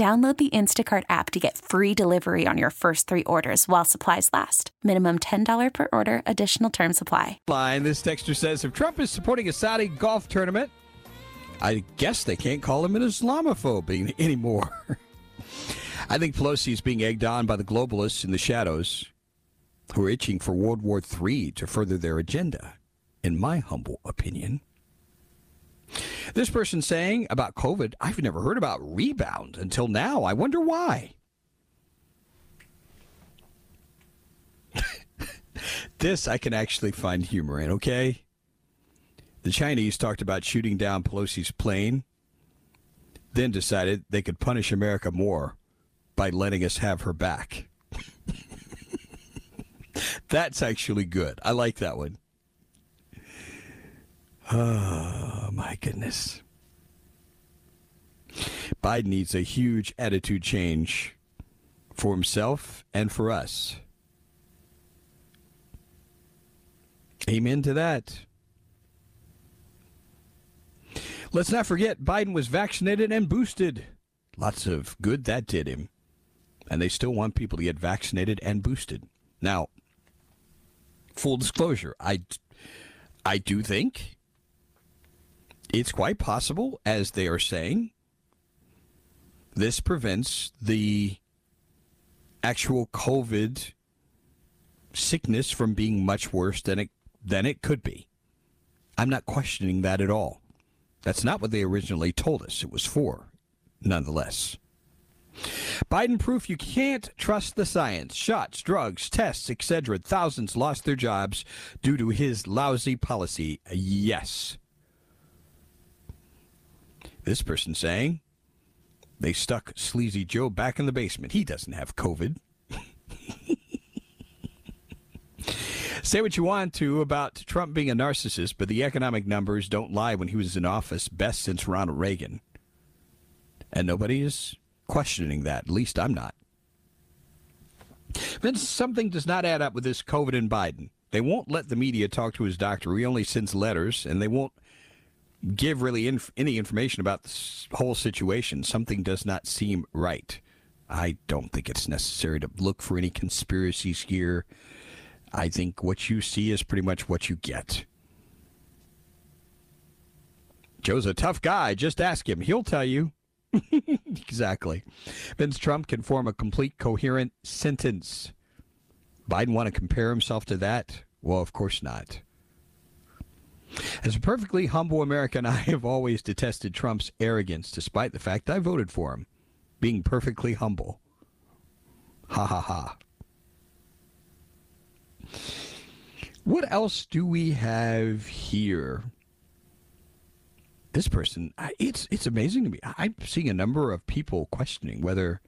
Download the Instacart app to get free delivery on your first three orders while supplies last. Minimum $10 per order, additional term supply. Line. This texter says if Trump is supporting a Saudi golf tournament, I guess they can't call him an Islamophobe anymore. I think Pelosi is being egged on by the globalists in the shadows who are itching for World War III to further their agenda, in my humble opinion. This person saying about COVID, I've never heard about rebound until now. I wonder why. this I can actually find humor in, okay? The Chinese talked about shooting down Pelosi's plane, then decided they could punish America more by letting us have her back. That's actually good. I like that one. Oh, my goodness. Biden needs a huge attitude change for himself and for us. Amen to that. Let's not forget, Biden was vaccinated and boosted. Lots of good that did him. And they still want people to get vaccinated and boosted. Now, full disclosure, I, I do think it's quite possible, as they are saying, this prevents the actual COVID sickness from being much worse than it than it could be. I'm not questioning that at all. That's not what they originally told us it was for, nonetheless. Biden proof you can't trust the science. Shots, drugs, tests, etc. Thousands lost their jobs due to his lousy policy. Yes. This person saying they stuck Sleazy Joe back in the basement. He doesn't have COVID. Say what you want to about Trump being a narcissist, but the economic numbers don't lie when he was in office, best since Ronald Reagan. And nobody is questioning that. At least I'm not. Then something does not add up with this COVID and Biden. They won't let the media talk to his doctor. He only sends letters, and they won't give really inf- any information about this whole situation. Something does not seem right. I don't think it's necessary to look for any conspiracies here. I think what you see is pretty much what you get. Joe's a tough guy. Just ask him. He'll tell you. exactly. Vince Trump can form a complete, coherent sentence. Biden want to compare himself to that? Well, of course not. As a perfectly humble American, I have always detested Trump's arrogance, despite the fact I voted for him. Being perfectly humble. Ha ha ha. What else do we have here? This person, it's it's amazing to me. I'm seeing a number of people questioning whether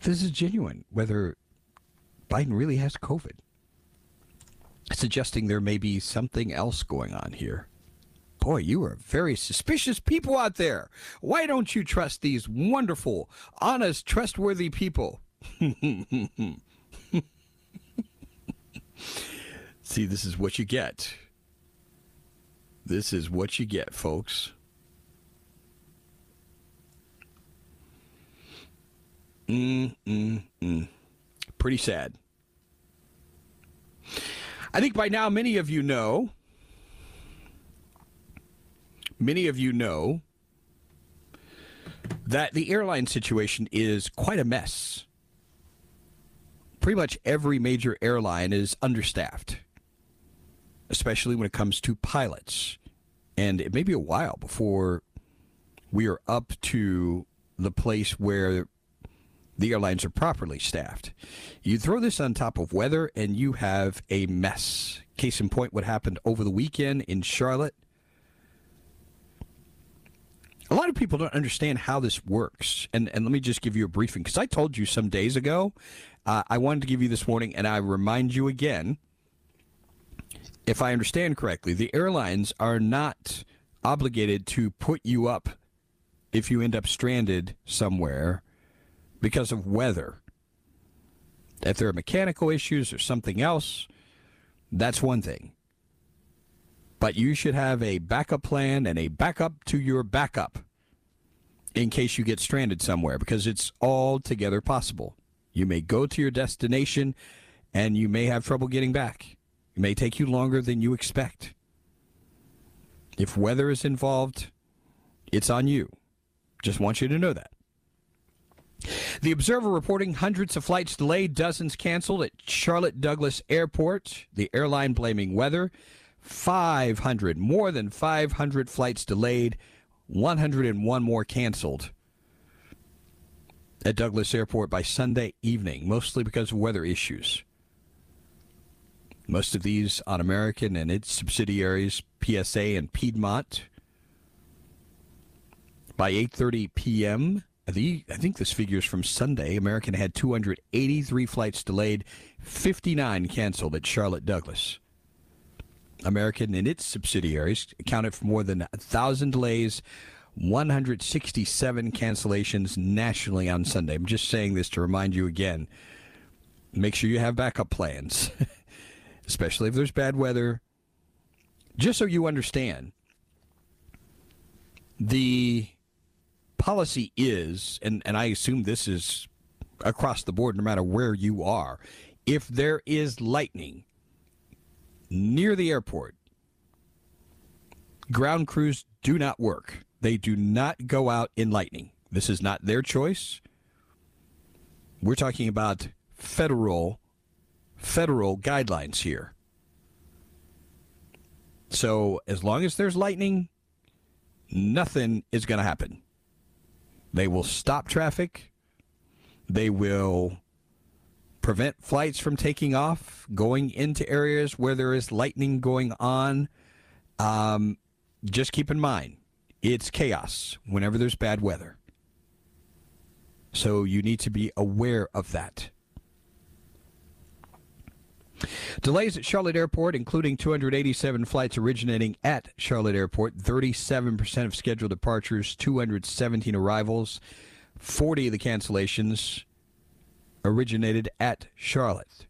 this is genuine, whether Biden really has COVID suggesting there may be something else going on here. Boy, you are very suspicious people out there. Why don't you trust these wonderful, honest, trustworthy people? See, this is what you get. This is what you get, folks. Mm, mm, mm. Pretty sad. I think by now many of you know, many of you know that the airline situation is quite a mess. Pretty much every major airline is understaffed, especially when it comes to pilots. And it may be a while before we are up to the place where the airlines are properly staffed. You throw this on top of weather, and you have a mess. Case in point, what happened over the weekend in Charlotte. A lot of people don't understand how this works. And, and let me just give you a briefing because I told you some days ago. Uh, I wanted to give you this warning, and I remind you again if I understand correctly, the airlines are not obligated to put you up if you end up stranded somewhere because of weather. If there are mechanical issues or something else, that's one thing. But you should have a backup plan and a backup to your backup in case you get stranded somewhere because it's altogether possible. You may go to your destination and you may have trouble getting back. It may take you longer than you expect. If weather is involved, it's on you. Just want you to know that. The Observer reporting hundreds of flights delayed, dozens canceled at Charlotte Douglas Airport. The airline blaming weather. 500, more than 500 flights delayed, 101 more canceled at Douglas Airport by Sunday evening, mostly because of weather issues. Most of these on American and its subsidiaries, PSA and Piedmont. By 8:30 p.m., the, I think this figure is from Sunday. American had 283 flights delayed, 59 canceled at Charlotte Douglas. American and its subsidiaries accounted for more than 1,000 delays, 167 cancellations nationally on Sunday. I'm just saying this to remind you again. Make sure you have backup plans, especially if there's bad weather. Just so you understand, the policy is, and, and I assume this is across the board, no matter where you are, if there is lightning near the airport, ground crews do not work. They do not go out in lightning. This is not their choice. We're talking about federal federal guidelines here. So as long as there's lightning, nothing is going to happen. They will stop traffic. They will prevent flights from taking off, going into areas where there is lightning going on. Um, just keep in mind, it's chaos whenever there's bad weather. So you need to be aware of that. Delays at Charlotte Airport, including 287 flights originating at Charlotte Airport, 37% of scheduled departures, 217 arrivals, 40 of the cancellations originated at Charlotte.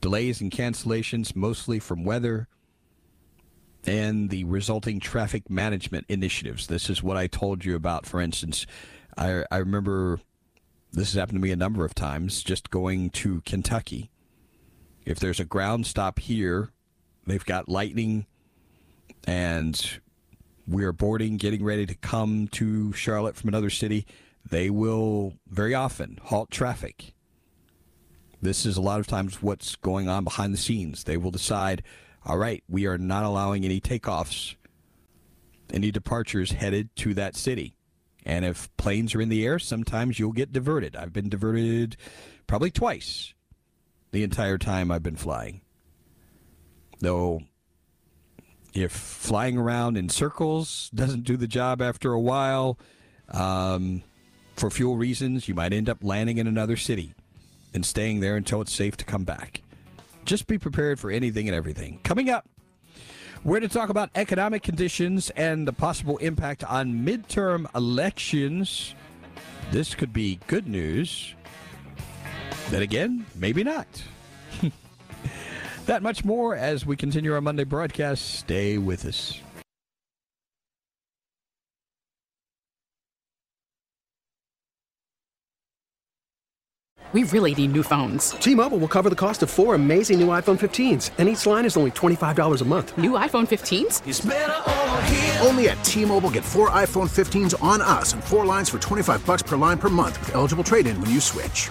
Delays and cancellations mostly from weather and the resulting traffic management initiatives. This is what I told you about, for instance. I, I remember this has happened to me a number of times just going to Kentucky if there's a ground stop here, they've got lightning, and we're boarding, getting ready to come to Charlotte from another city, they will very often halt traffic. This is a lot of times what's going on behind the scenes. They will decide, all right, we are not allowing any takeoffs, any departures headed to that city. And if planes are in the air, sometimes you'll get diverted. I've been diverted probably twice the entire time I've been flying. Though, if flying around in circles doesn't do the job after a while, um, for fuel reasons, you might end up landing in another city and staying there until it's safe to come back. Just be prepared for anything and everything. Coming up, we're to talk about economic conditions and the possible impact on midterm elections. This could be good news then again, maybe not. that much more as we continue our Monday broadcast. Stay with us. We really need new phones. T-Mobile will cover the cost of four amazing new iPhone 15s, and each line is only $25 a month. New iPhone 15s? Only at T-Mobile get four iPhone 15s on us and four lines for 25 bucks per line per month with eligible trade-in when you switch.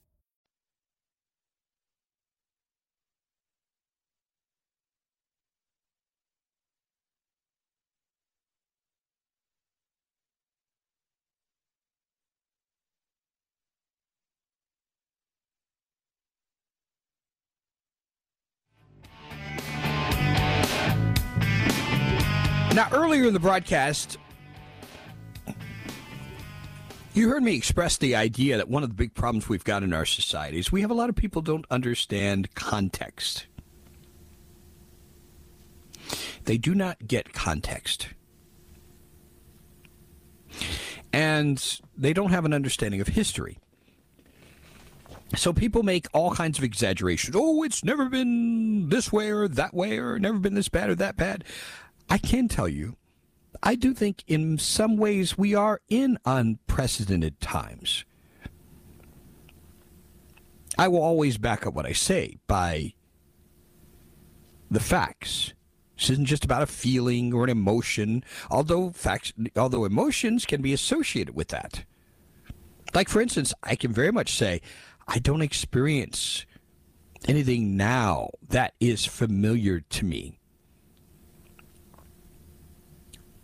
Now, earlier in the broadcast, you heard me express the idea that one of the big problems we've got in our society is we have a lot of people don't understand context. They do not get context. And they don't have an understanding of history. So people make all kinds of exaggerations. Oh, it's never been this way or that way, or never been this bad or that bad. I can tell you, I do think in some ways we are in unprecedented times. I will always back up what I say by the facts. This isn't just about a feeling or an emotion, although facts, although emotions can be associated with that. Like for instance, I can very much say I don't experience anything now that is familiar to me.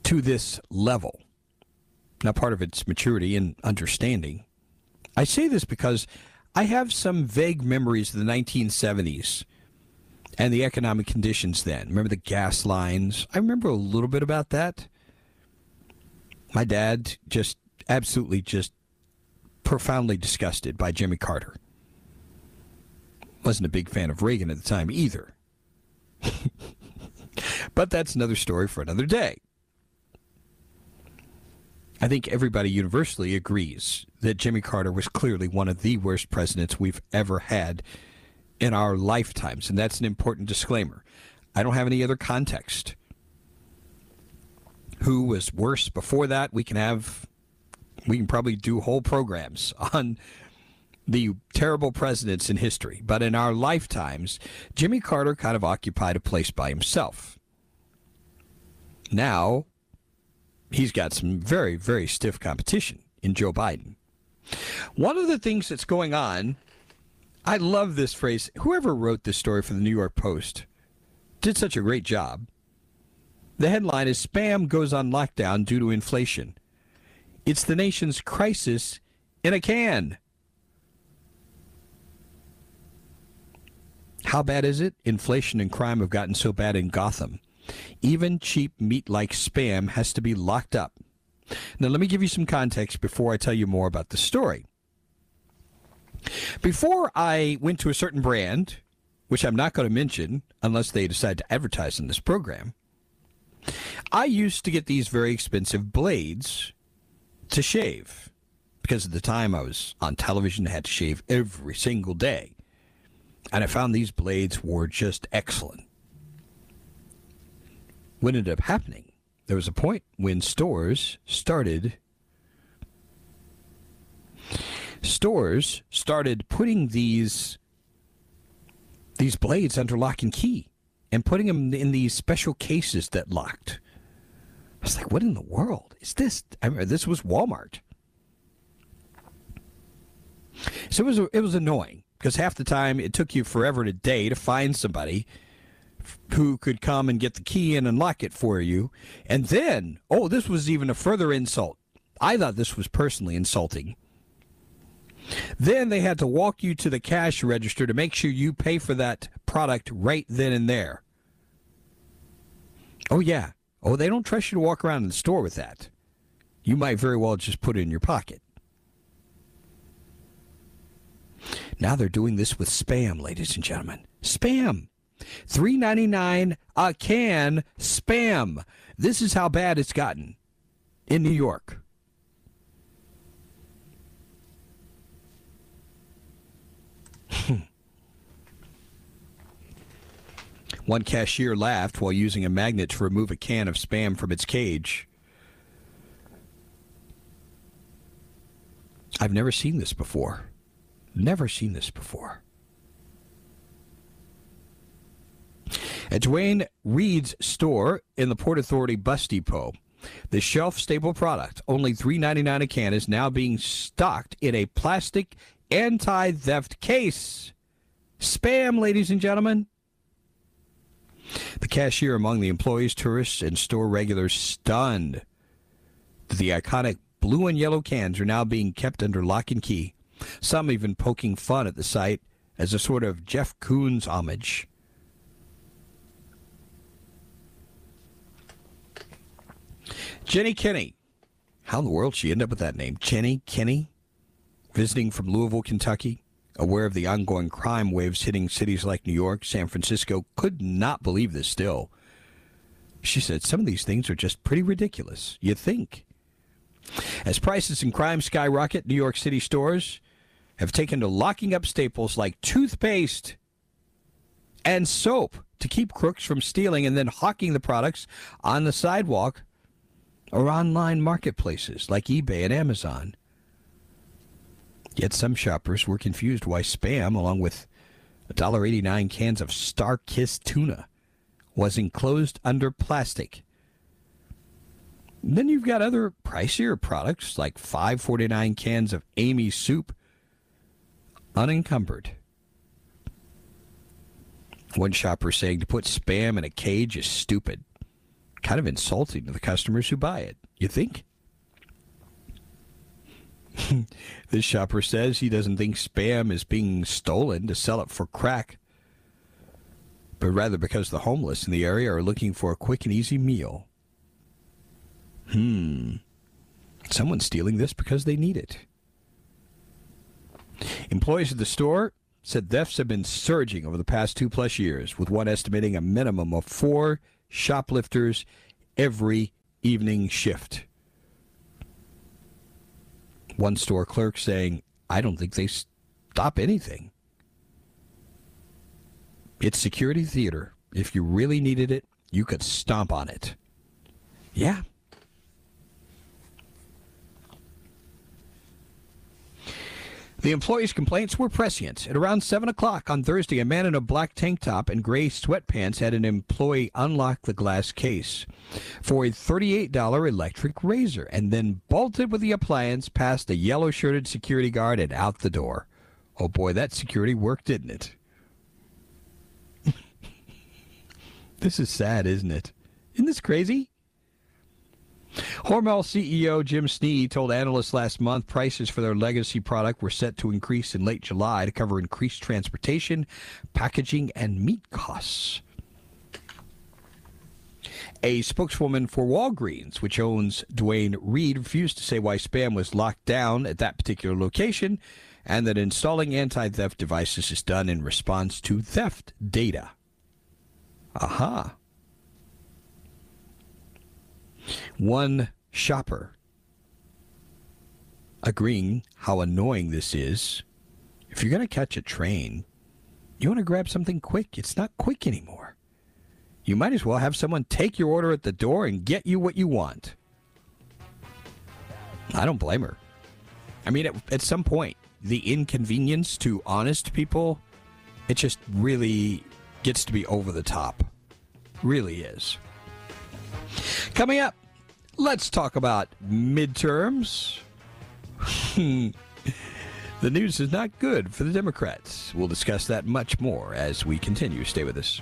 To this level. Now, part of it's maturity and understanding. I say this because I have some vague memories of the 1970s and the economic conditions then. Remember the gas lines? I remember a little bit about that. My dad just absolutely just profoundly disgusted by Jimmy Carter. Wasn't a big fan of Reagan at the time either. but that's another story for another day. I think everybody universally agrees that Jimmy Carter was clearly one of the worst presidents we've ever had in our lifetimes. And that's an important disclaimer. I don't have any other context. Who was worse before that? We can have, we can probably do whole programs on the terrible presidents in history. But in our lifetimes, Jimmy Carter kind of occupied a place by himself. Now, he's got some very, very stiff competition in Joe Biden. One of the things that's going on, I love this phrase. Whoever wrote this story for the New York Post did such a great job. The headline is Spam goes on lockdown due to inflation. It's the nation's crisis in a can. How bad is it? Inflation and crime have gotten so bad in Gotham even cheap meat like spam has to be locked up. Now, let me give you some context before I tell you more about the story. Before I went to a certain brand, which I'm not going to mention unless they decide to advertise in this program, I used to get these very expensive blades to shave because at the time I was on television, I had to shave every single day. And I found these blades were just excellent what ended up happening there was a point when stores started stores started putting these these blades under lock and key and putting them in these special cases that locked. I was like, what in the world is this? I mean, this was Walmart. So it was it was annoying because half the time it took you forever a day to find somebody who could come and get the key in and unlock it for you. And then, oh, this was even a further insult. I thought this was personally insulting. Then they had to walk you to the cash register to make sure you pay for that product right then and there. Oh, yeah. Oh, they don't trust you to walk around in the store with that. You might very well just put it in your pocket. Now they're doing this with spam, ladies and gentlemen. Spam. Three ninety nine a can spam. This is how bad it's gotten in New York. One cashier laughed while using a magnet to remove a can of spam from its cage. I've never seen this before. Never seen this before. At Duane Reade's store in the Port Authority bus depot, the shelf stable product, only $3.99 a can, is now being stocked in a plastic anti theft case. Spam, ladies and gentlemen. The cashier among the employees, tourists, and store regulars stunned the iconic blue and yellow cans are now being kept under lock and key, some even poking fun at the site as a sort of Jeff Koons homage. Jenny Kinney. How in the world she end up with that name? Jenny Kinney? Visiting from Louisville, Kentucky, aware of the ongoing crime waves hitting cities like New York, San Francisco, could not believe this still. She said, Some of these things are just pretty ridiculous. You think? As prices and crime skyrocket, New York City stores have taken to locking up staples like toothpaste and soap to keep crooks from stealing and then hawking the products on the sidewalk or online marketplaces like eBay and Amazon. Yet some shoppers were confused why spam, along with $1.89 cans of StarKist tuna, was enclosed under plastic. Then you've got other pricier products like 5.49 cans of Amy soup unencumbered. One shopper saying to put spam in a cage is stupid kind of insulting to the customers who buy it. You think? this shopper says he doesn't think spam is being stolen to sell it for crack, but rather because the homeless in the area are looking for a quick and easy meal. Hmm. Someone's stealing this because they need it. Employees at the store said thefts have been surging over the past two plus years, with one estimating a minimum of four shoplifters every evening shift. One store clerk saying, I don't think they stop anything. It's security theater. If you really needed it, you could stomp on it. Yeah, The employees' complaints were prescient. At around 7 o'clock on Thursday, a man in a black tank top and gray sweatpants had an employee unlock the glass case for a $38 electric razor and then bolted with the appliance past a yellow shirted security guard and out the door. Oh boy, that security worked, didn't it? this is sad, isn't it? Isn't this crazy? Hormel CEO Jim Snee told analysts last month prices for their legacy product were set to increase in late July to cover increased transportation, packaging, and meat costs. A spokeswoman for Walgreens, which owns Duane Reade, refused to say why spam was locked down at that particular location and that installing anti theft devices is done in response to theft data. Aha. One shopper agreeing how annoying this is. If you're going to catch a train, you want to grab something quick. It's not quick anymore. you might as well have someone take your order at the door and get you what you want. I don't blame her. I mean, at, at some point, the inconvenience to honest people, it just really gets to be over the top. Really is. Coming up, let's talk about midterms. the news is not good for the Democrats. We'll discuss that much more as we continue. Stay with us.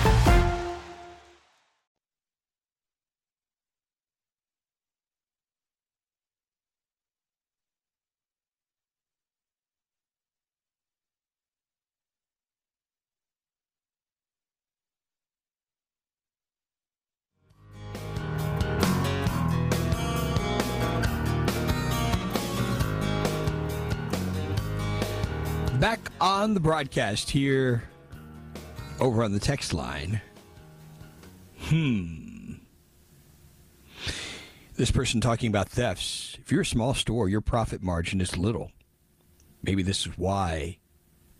Back on the broadcast here over on the text line. Hmm. This person talking about thefts. If you're a small store, your profit margin is little. Maybe this is why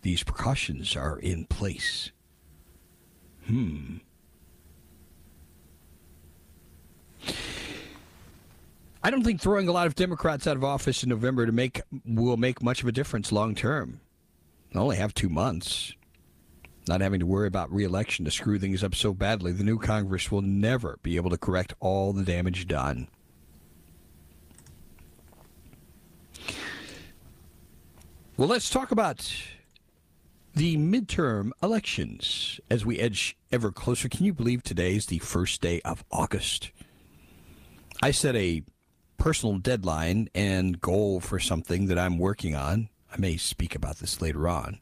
these precautions are in place. Hmm. I don't think throwing a lot of Democrats out of office in November to make will make much of a difference long term only have two months. Not having to worry about reelection to screw things up so badly, the new Congress will never be able to correct all the damage done. Well, let's talk about the midterm elections as we edge ever closer. Can you believe today is the first day of August? I set a personal deadline and goal for something that I'm working on I may speak about this later on,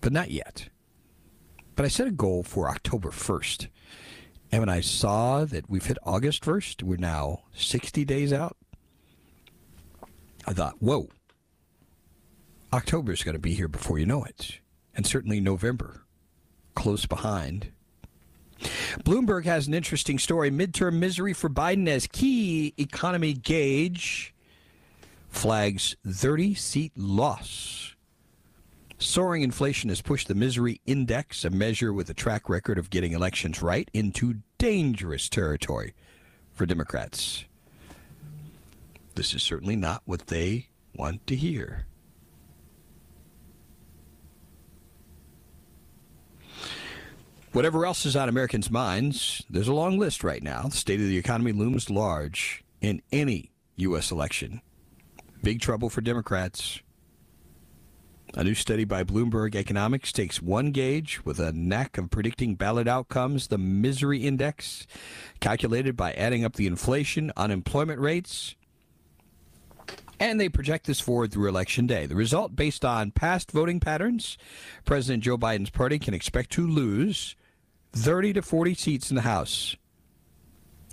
but not yet. But I set a goal for October 1st. And when I saw that we've hit August 1st, we're now 60 days out, I thought, whoa, October is going to be here before you know it. And certainly November, close behind. Bloomberg has an interesting story midterm misery for Biden as key economy gauge flags 30 seat loss. Soaring inflation has pushed the misery index, a measure with a track record of getting elections right, into dangerous territory for Democrats. This is certainly not what they want to hear. Whatever else is on Americans' minds, there's a long list right now. The state of the economy looms large in any U.S. election. Big trouble for Democrats. A new study by Bloomberg Economics takes one gauge with a knack of predicting ballot outcomes, the misery index, calculated by adding up the inflation, unemployment rates, and they project this forward through Election Day. The result, based on past voting patterns, President Joe Biden's party can expect to lose 30 to 40 seats in the House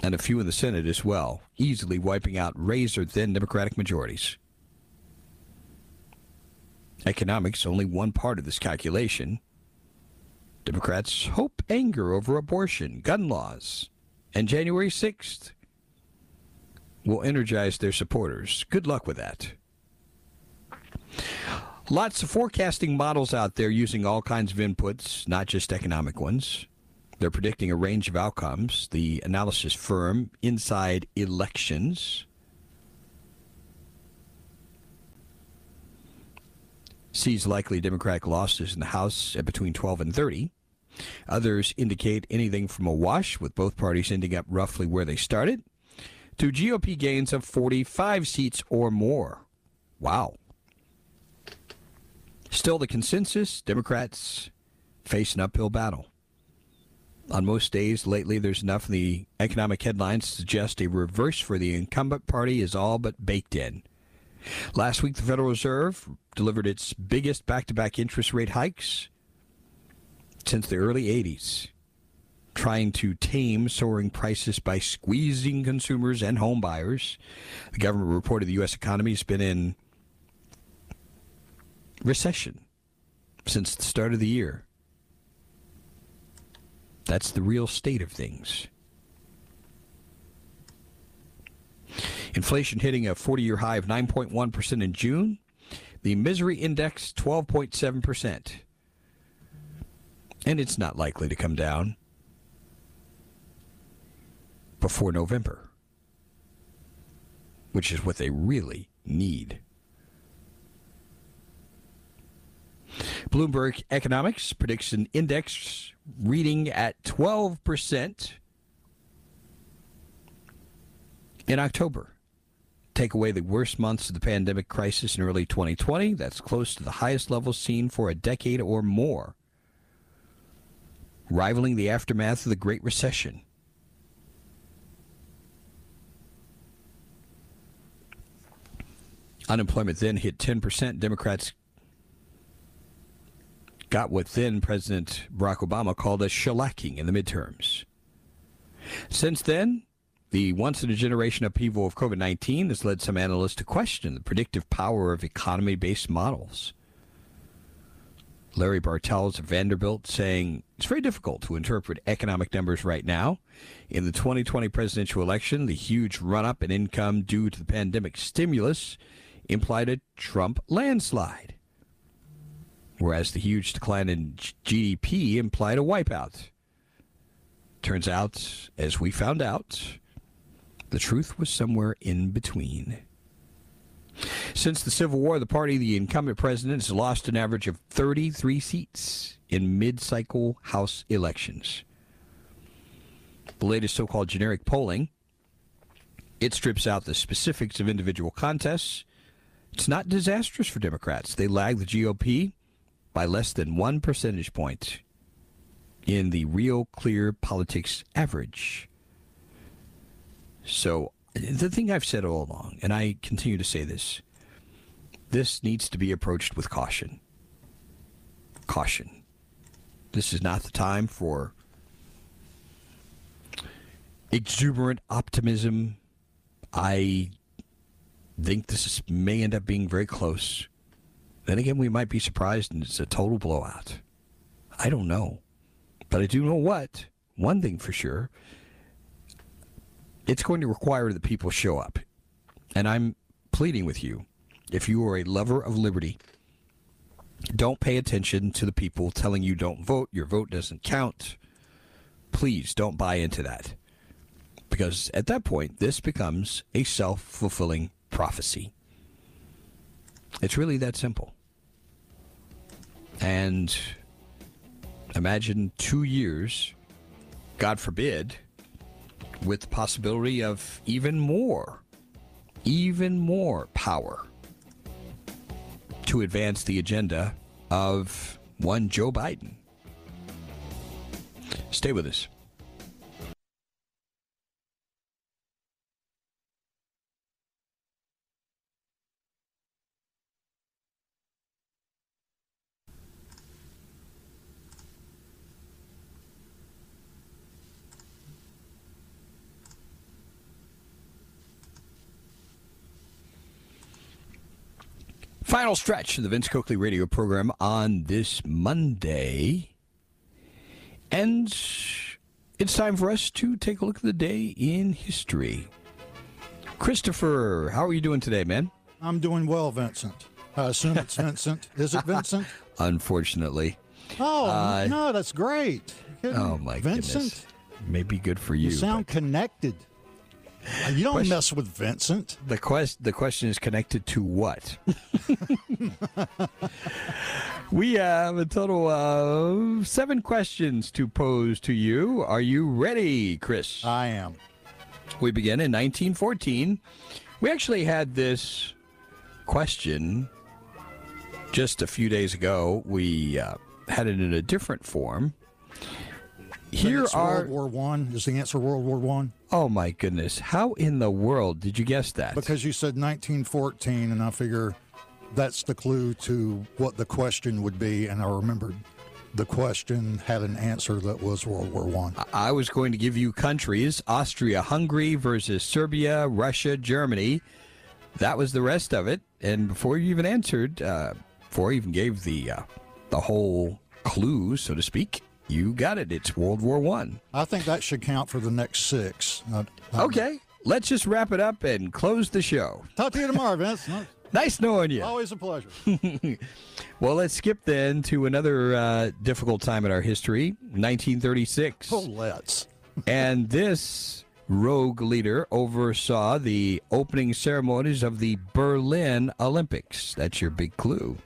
and a few in the Senate as well, easily wiping out razor thin Democratic majorities. Economics only one part of this calculation. Democrats hope anger over abortion, gun laws, and January 6th will energize their supporters. Good luck with that. Lots of forecasting models out there using all kinds of inputs, not just economic ones. They're predicting a range of outcomes. The analysis firm Inside Elections sees likely Democratic losses in the House at between 12 and 30. Others indicate anything from a wash, with both parties ending up roughly where they started, to GOP gains of 45 seats or more. Wow. Still, the consensus Democrats face an uphill battle. On most days lately, there's enough in the economic headlines to suggest a reverse for the incumbent party is all but baked in. Last week, the Federal Reserve delivered its biggest back to back interest rate hikes since the early 80s, trying to tame soaring prices by squeezing consumers and home buyers. The government reported the U.S. economy has been in recession since the start of the year. That's the real state of things. Inflation hitting a 40 year high of 9.1% in June. The misery index 12.7%. And it's not likely to come down before November, which is what they really need. Bloomberg Economics predicts an index reading at 12% in October. Take away the worst months of the pandemic crisis in early 2020. That's close to the highest level seen for a decade or more, rivaling the aftermath of the Great Recession. Unemployment then hit 10%. Democrats got what then President Barack Obama called a shellacking in the midterms. Since then, the once in a generation upheaval of COVID 19 has led some analysts to question the predictive power of economy based models. Larry Bartels of Vanderbilt saying it's very difficult to interpret economic numbers right now. In the 2020 presidential election, the huge run up in income due to the pandemic stimulus implied a Trump landslide, whereas the huge decline in GDP implied a wipeout. Turns out, as we found out, the truth was somewhere in between. Since the Civil War, the party of the incumbent president has lost an average of 33 seats in mid cycle House elections. The latest so called generic polling it strips out the specifics of individual contests. It's not disastrous for Democrats. They lag the GOP by less than one percentage point in the real clear politics average. So, the thing I've said all along, and I continue to say this, this needs to be approached with caution. Caution. This is not the time for exuberant optimism. I think this may end up being very close. Then again, we might be surprised and it's a total blowout. I don't know. But I do know what. One thing for sure it's going to require that people show up. And I'm pleading with you if you are a lover of liberty, don't pay attention to the people telling you don't vote, your vote doesn't count. Please don't buy into that. Because at that point, this becomes a self fulfilling prophecy. It's really that simple. And imagine two years, God forbid, with the possibility of even more, even more power to advance the agenda of one Joe Biden. Stay with us. Final stretch of the Vince Coakley radio program on this Monday. And it's time for us to take a look at the day in history. Christopher, how are you doing today, man? I'm doing well, Vincent. I assume it's Vincent. Is it Vincent? Unfortunately. Oh, uh, no, that's great. Oh, my Vincent? goodness. Maybe good for you. You sound but... connected. You don't question, mess with Vincent. The quest the question is connected to what? we have a total of seven questions to pose to you. Are you ready, Chris? I am. We begin in 1914. We actually had this question just a few days ago. We uh, had it in a different form. Here are World War One. Is the answer World War One? Oh my goodness! How in the world did you guess that? Because you said 1914, and I figure that's the clue to what the question would be, and I remembered the question had an answer that was World War One. I was going to give you countries: Austria-Hungary versus Serbia, Russia, Germany. That was the rest of it. And before you even answered, uh, before you even gave the uh, the whole clue, so to speak, you got it. It's World War One. I. I think that should count for the next six. Uh, Okay, let's just wrap it up and close the show. Talk to you tomorrow, Vince. Nice knowing you. Always a pleasure. Well, let's skip then to another uh, difficult time in our history, 1936. Oh, let's. and this rogue leader oversaw the opening ceremonies of the Berlin Olympics. That's your big clue.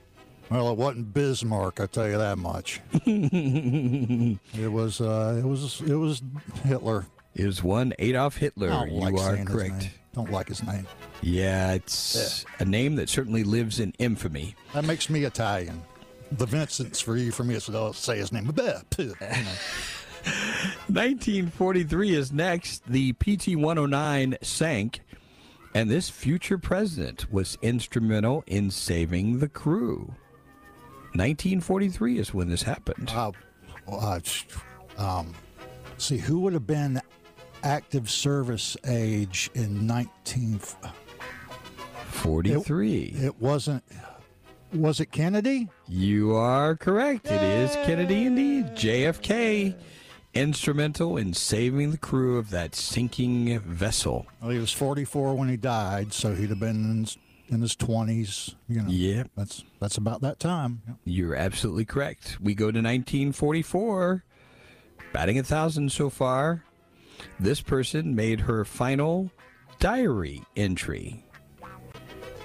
Well, it wasn't Bismarck, I tell you that much. it was, uh, it was, it was Hitler. It was one Adolf Hitler. You are correct. Don't like his name. Yeah, it's a name that certainly lives in infamy. That makes me Italian. The Vincent's for you, for me, so don't say his name. Bah, puh, you know. 1943 is next. The PT 109 sank, and this future president was instrumental in saving the crew. 1943 is when this happened. Uh, uh, um, see, who would have been active service age in 1943? It, it wasn't... Was it Kennedy? You are correct. It is Kennedy indeed. JFK, instrumental in saving the crew of that sinking vessel. Well, he was 44 when he died, so he'd have been in his, 20s. You know, Yeah. that's that's about that time. Yep. You're absolutely correct. We go to 1944, batting a thousand so far. This person made her final diary entry.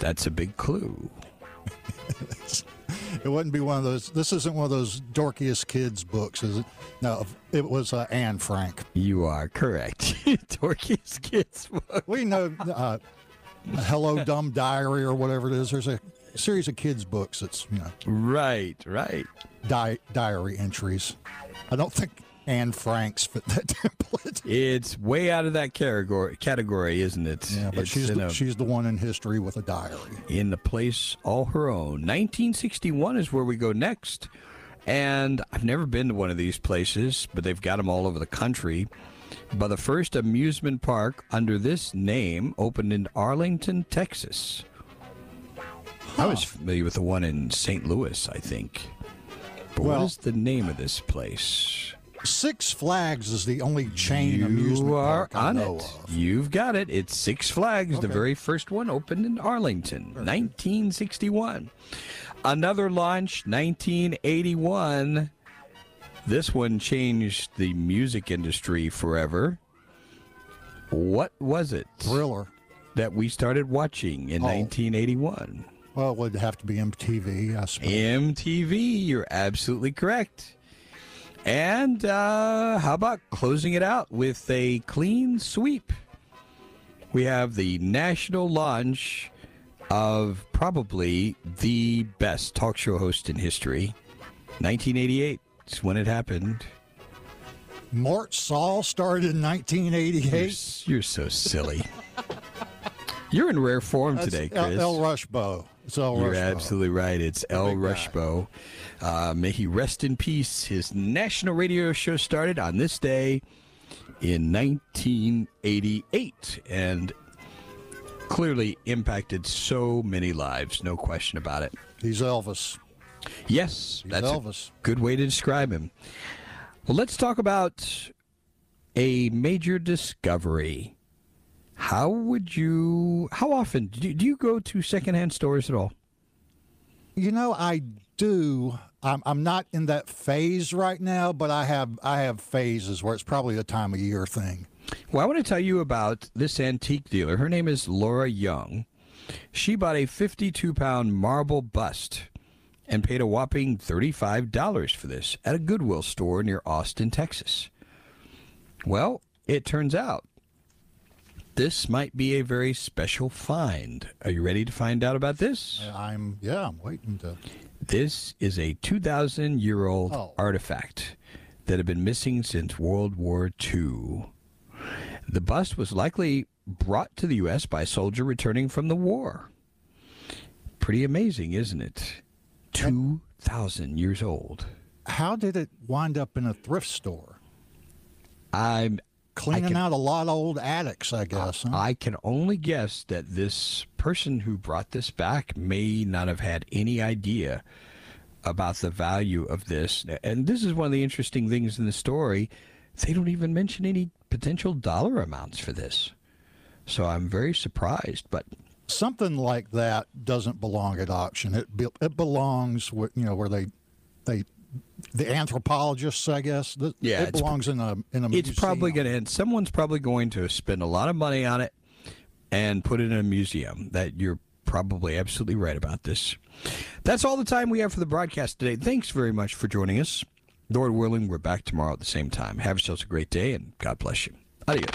That's a big clue. It wouldn't be one of those. This isn't one of those Dork Diaries kids books, is it? No, it was uh, Anne Frank. You are correct. Dork Diaries Kids book. We know uh, Hello Dumb Diary or whatever it is. There's a series of kids books that's you know Right, right. di- diary entries. I don't think Anne Frank's fit that template. It's way out of that category, category isn't it? Yeah, but It's she's the, a- she's the one in history with a diary. in the place all her own. 1961 is where we go next. And I've never been to one of these places, but they've got them all over the country. But the first amusement park under this name opened in Arlington, Texas. I was familiar with the one in St. Louis, I think. But Well- what is the name of this place? Six Flags is the only chain you amusement are park I on know it. of. You've got it. It's Six Flags. The very first one opened in Arlington, 1961. Another launch, 1981. This one changed the music industry forever. What was it Thriller. that we started watching in Oh. 1981? Well, it would have to be MTV, I suppose. MTV, you're absolutely correct. And uh, how about closing it out with a clean sweep? We have the national launch of probably the best talk show host in history. 1988 is when it happened. Mort Sahl started in You're, 1988. you're so silly. you're in rare form That's today, Chris. El Rushbo. It's El You're absolutely right. It's El big guy. Rushbo. Uh, may he rest in peace. His national radio show started on this day in 1988 and clearly impacted so many lives. No question about it. He's Elvis. Yes, He's that's Elvis. a good way to describe him. Well, let's talk about a major discovery. How would you? How often do you, do you go to secondhand stores at all? You know, I do. I'm, I'm not in that phase right now, but I have I have phases where it's probably a time of year thing. Well, I want to tell you about this antique dealer. Her name is Laura Young. She bought a 52 pound marble bust and paid a whopping $35 for this at a Goodwill store near Austin, Texas. Well, it turns out this might be a very special find. Are you ready to find out about this? I'm yeah, I'm waiting to. This is a 2,000 year old Oh. artifact that had been missing since World War II. The bust was likely brought to the U.S. by a soldier returning from the war. Pretty amazing, isn't it? 2,000 years old. How did it wind up in a thrift store? I'm Cleaning can- out a lot of old attics, I guess. huh? I can only guess that this person who brought this back may not have had any idea about the value of this. And this is one of the interesting things in the story. They don't even mention any potential dollar amounts for this. So I'm very surprised, but Something like that doesn't belong at auction. It be, it belongs with you know where they they the anthropologists, I guess. The, Yeah, it belongs in a in a. Museum. It's probably going to and someone's probably going to spend a lot of money on it and put it in a museum that you're probably absolutely right about this that's all the time we have for the broadcast today thanks very much for joining us lord willing we're back tomorrow at the same time have yourselves a great day and god bless you adios